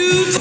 You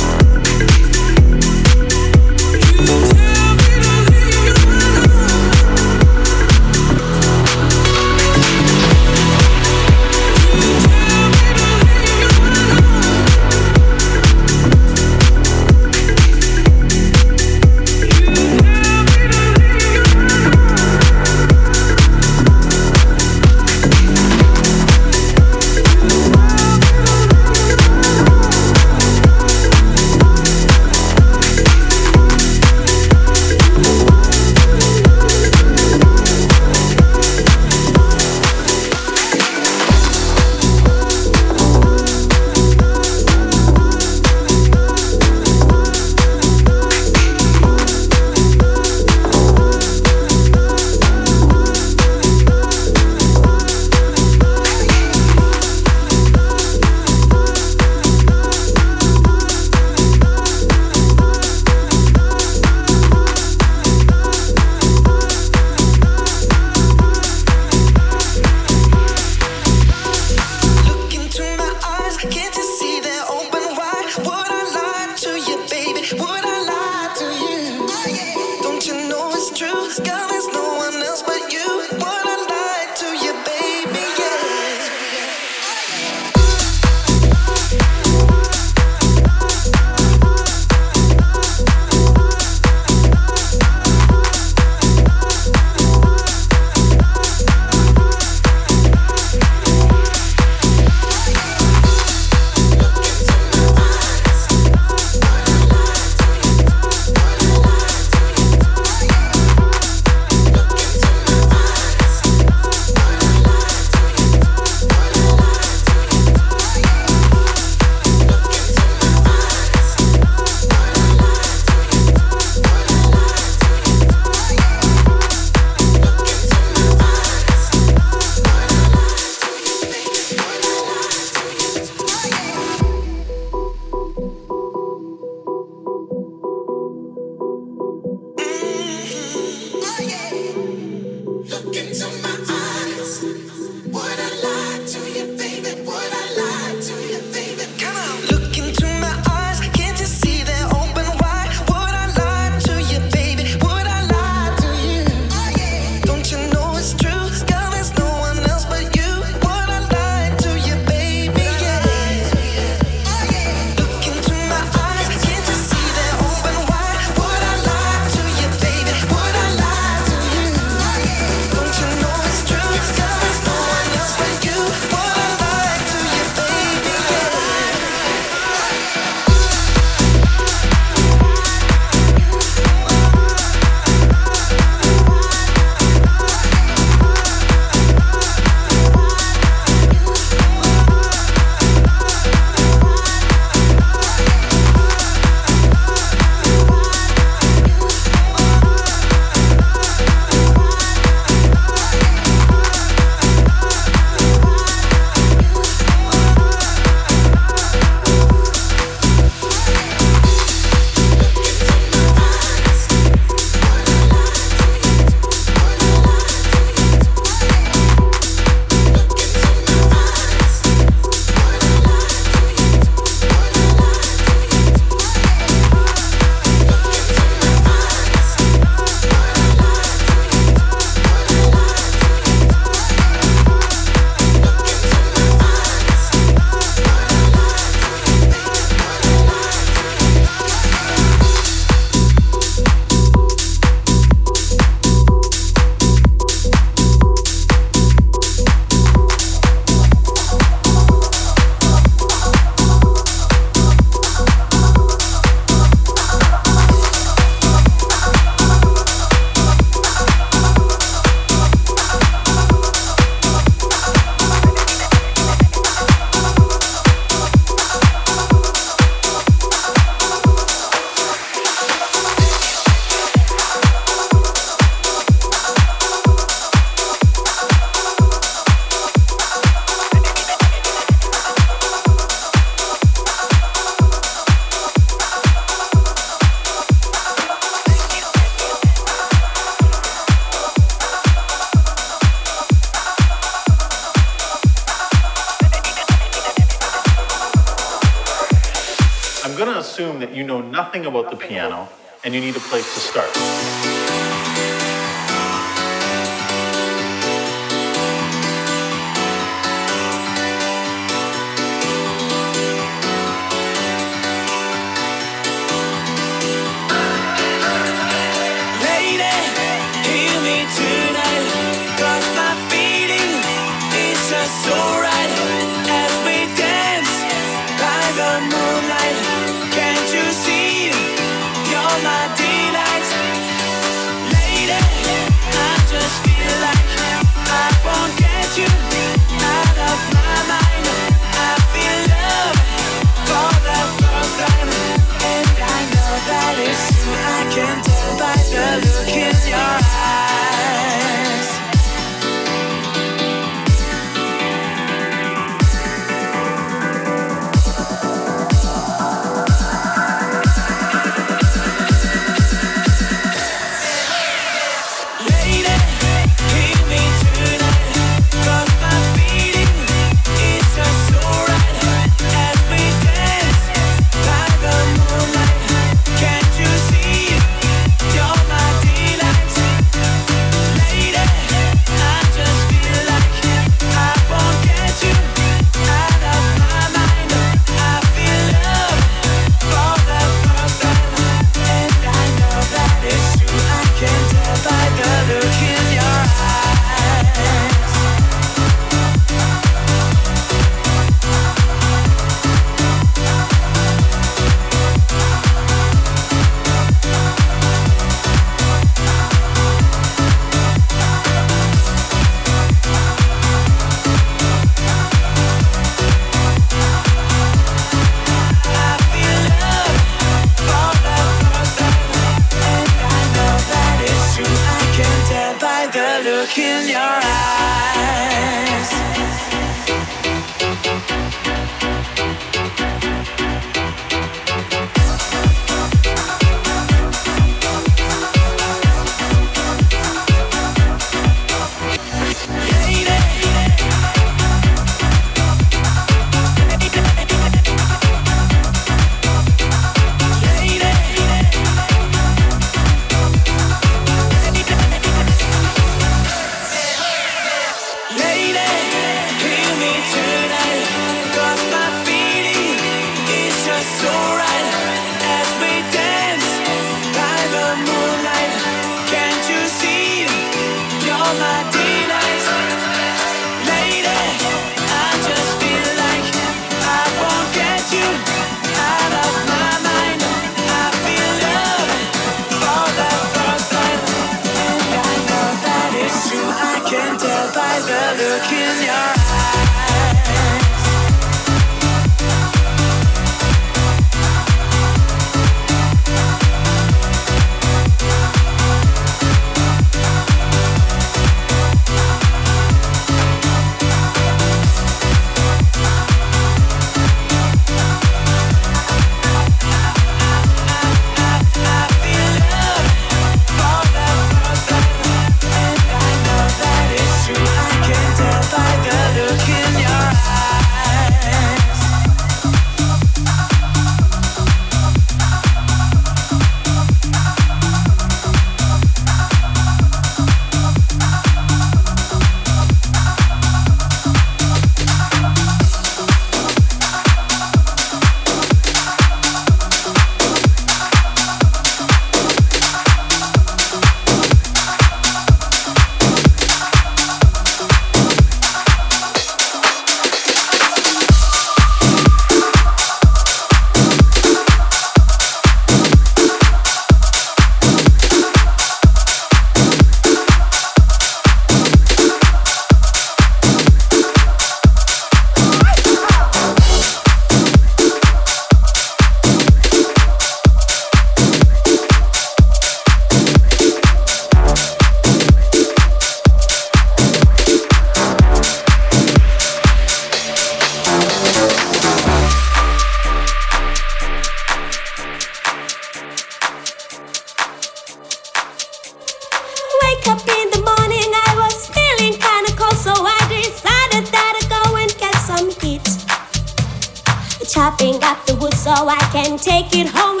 so I can take it home.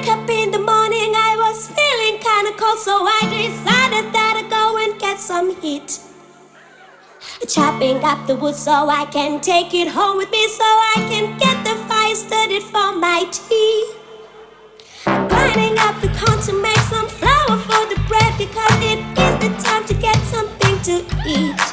wake up in the morning, I was feeling kinda cold, so I decided that I'd go and get some heat. Chopping up the wood so I can take it home with me, so I can get the fire started for my tea. Grinding up the corn to make some flour for the bread because it is the time to get something to eat.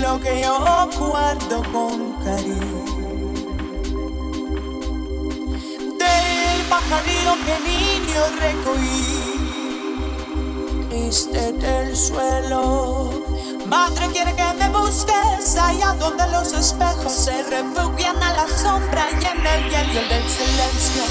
Lo que yo guardo con cariño. Del pajarillo que niño recogí, este del suelo. Madre quiere que me busques allá donde los espejos se refugian a la sombra y en el hielo del silencio.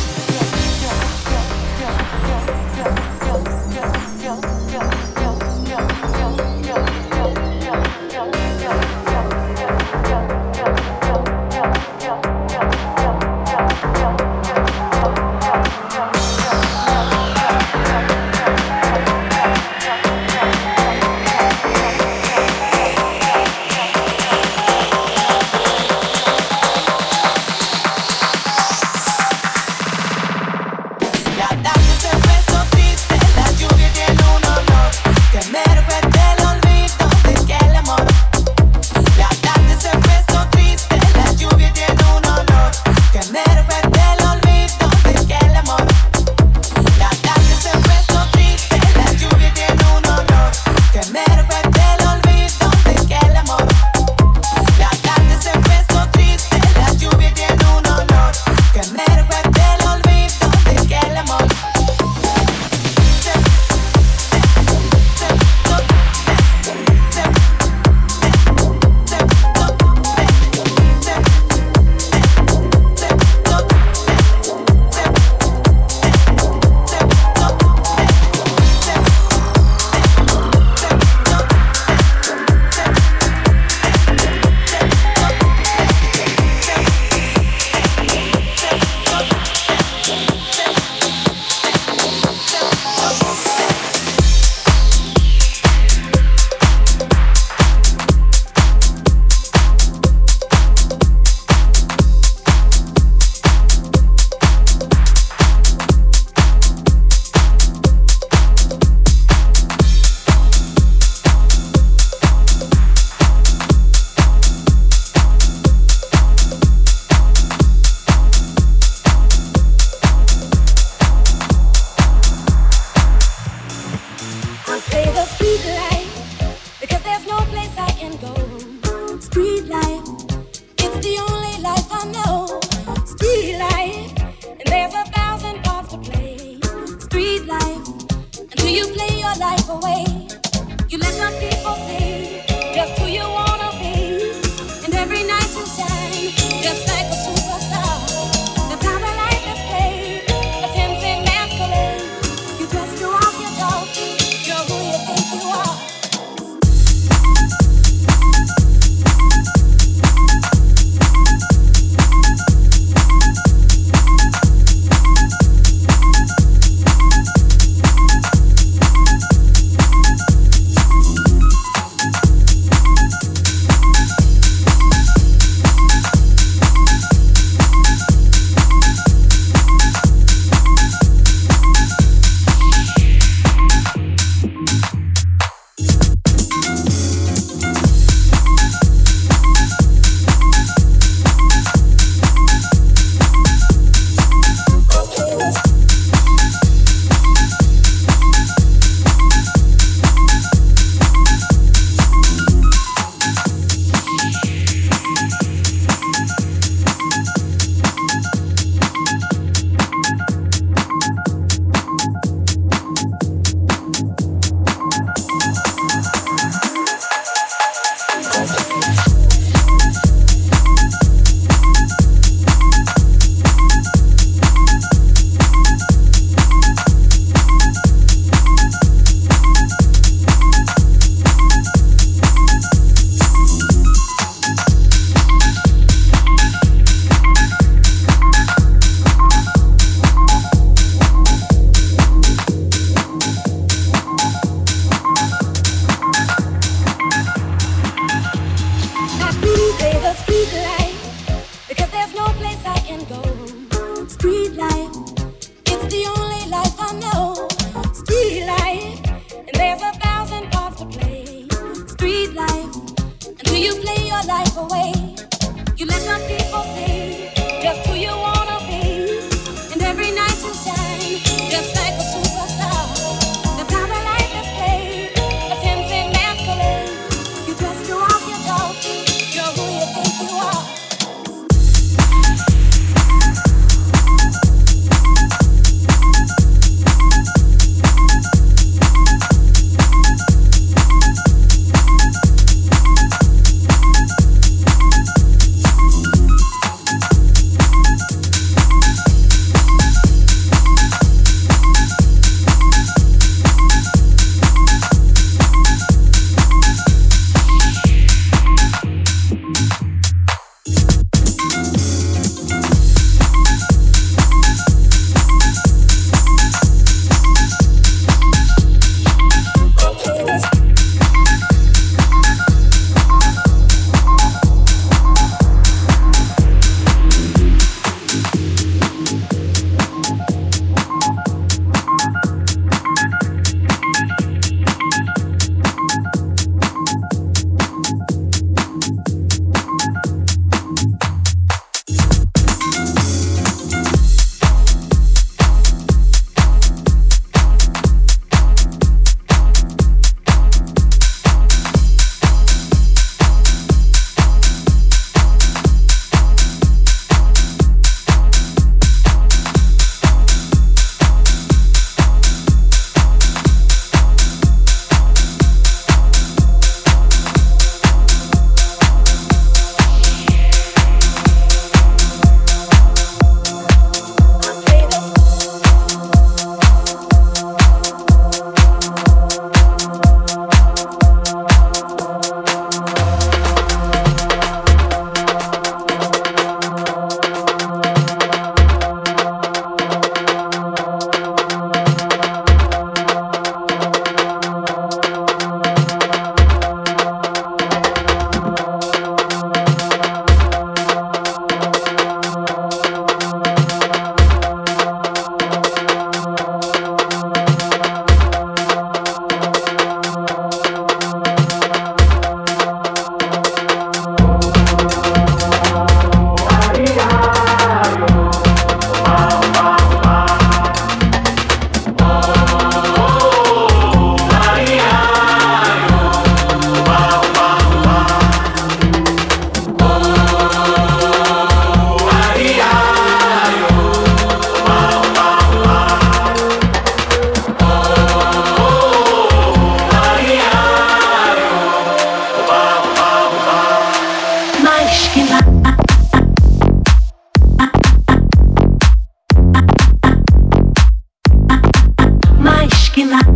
In like